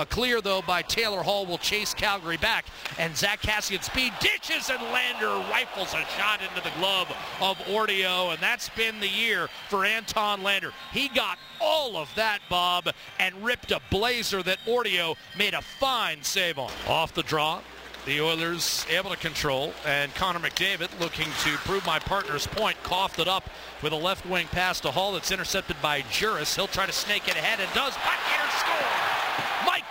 A clear, though, by Taylor Hall will chase Calgary back. And Zack Kassian speed ditches and Lander rifles a shot into the glove of Ortio. And that's been the year for Anton Lander. He got all of that, Bob, and ripped a blazer that Ortio made a fine save on. Off the draw, the Oilers able to control, and Connor McDavid looking to prove my partner's point, coughed it up with a left wing pass to Hall that's intercepted by Jooris. He'll try to snake it ahead and does. Backhander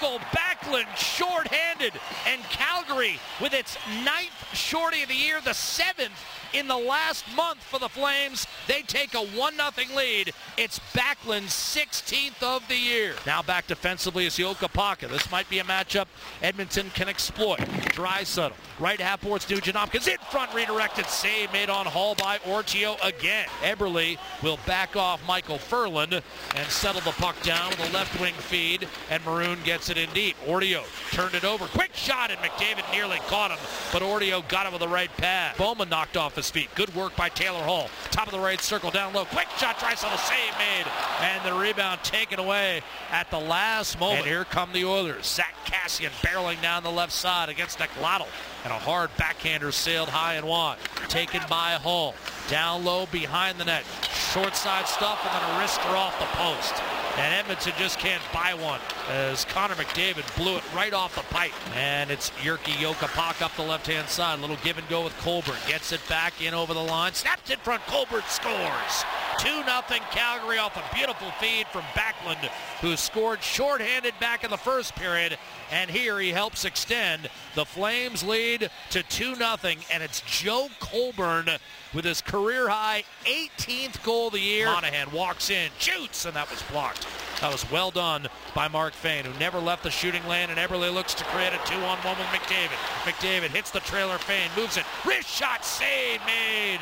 score! Mikael Backlund short-handed, and Calgary with its ninth shorty of the year, the seventh in the last month for the Flames. They take a 1-0 lead. It's Backlund's 16th of the year. Now back defensively is Jokipakka. This might be a matchup Edmonton can exploit. Draisaitl, right half boards Nugent Hopkins. In front redirected save made on Hall by Ortio again. Eberle will back off Micheal Ferland and settle the puck down with a left wing feed, and Maroon gets it in deep. Ortio turned it over. Quick shot, and McDavid nearly caught him, but Ortio got him with the right pass. Bowman knocked off his feet. Good work by Taylor Hall. Top of the right circle, down low. Quick shot, a save made, and the rebound taken away at the last moment. And here come the Oilers. Zack Kassian barreling down the left side against Nick and a hard backhander sailed high and wide. Taken by Hall. Down low behind the net. Short side stuff and then a wrister off the post. And Edmonton just can't buy one as Connor McDavid blew it right off the pipe. And it's Jyrki Jokipakka up the left-hand side. A Little give and go with Colborne. Gets it back in over the line. Snaps in front. Colborne scores. 2-0 Calgary off a beautiful feed from Backlund, who scored shorthanded back in the first period. And here he helps extend the Flames lead to 2-0. And it's Joe Colborne with his career-high 18th goal of the year. Monahan walks in, shoots, and that was blocked. That was well done by Mark Fayne, who never left the shooting lane, and Eberle looks to create a two-on-one with McDavid. McDavid hits the trailer Fayne, moves it, wrist shot, save made.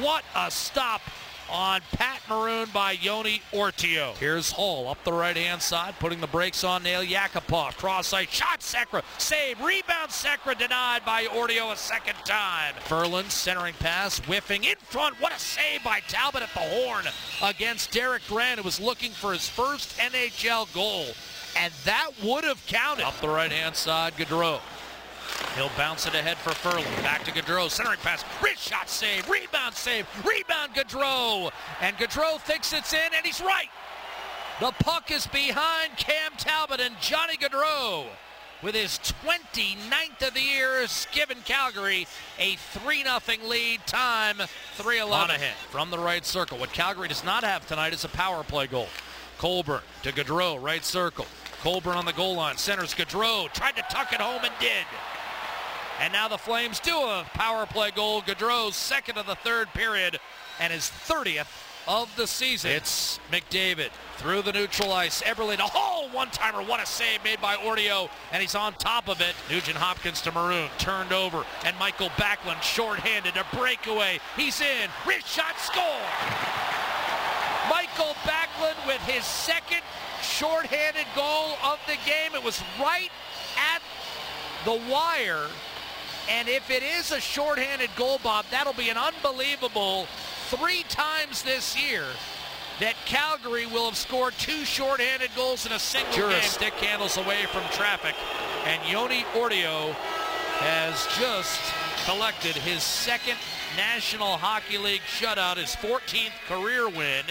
What a stop on Pat Maroon by Joni Ortio. Here's Hall up the right-hand side, putting the brakes on Nail Yakupov. Cross ice, shot Sekera, save, rebound Sekera denied by Ortio a second time. Ferland centering pass, whiffing in front. What a save by Talbot at the horn against Derek Grant, who was looking for his first NHL goal. And that would have counted. Up the right-hand side, Gaudreau He'll bounce it ahead for Ferland. Back to Gaudreau. Centering pass. Wrist shot save. Rebound save. Rebound Gaudreau. And Gaudreau thinks it's in, and he's right. The puck is behind Cam Talbot and Johnny Gaudreau with his 29th of the year, has given Calgary a 3-0 lead. Time 3-11. Monahan from the right circle. What Calgary does not have tonight is a power play goal. Colborne to Gaudreau, right circle. Colborne on the goal line, centers Gaudreau, tried to tuck it home and did. And now the Flames do a power play goal. Gaudreau's second of the third period and his 30th of the season. It's McDavid through the neutral ice. Eberle to Hall, one-timer. What a save made by Ortio, and he's on top of it. Nugent Hopkins to Maroon, turned over, and Mikael Backlund short-handed, a breakaway. He's in, wrist shot, score! Mikael Backlund with his second short-handed goal of the game. It was right at the wire and if it is a shorthanded goal, Bob, that'll be an unbelievable three times this year that Calgary will have scored two shorthanded goals in a single Jooris game. Stick handles away from traffic, and Joni Ortio has just collected his second National Hockey League shutout, his 14th career win.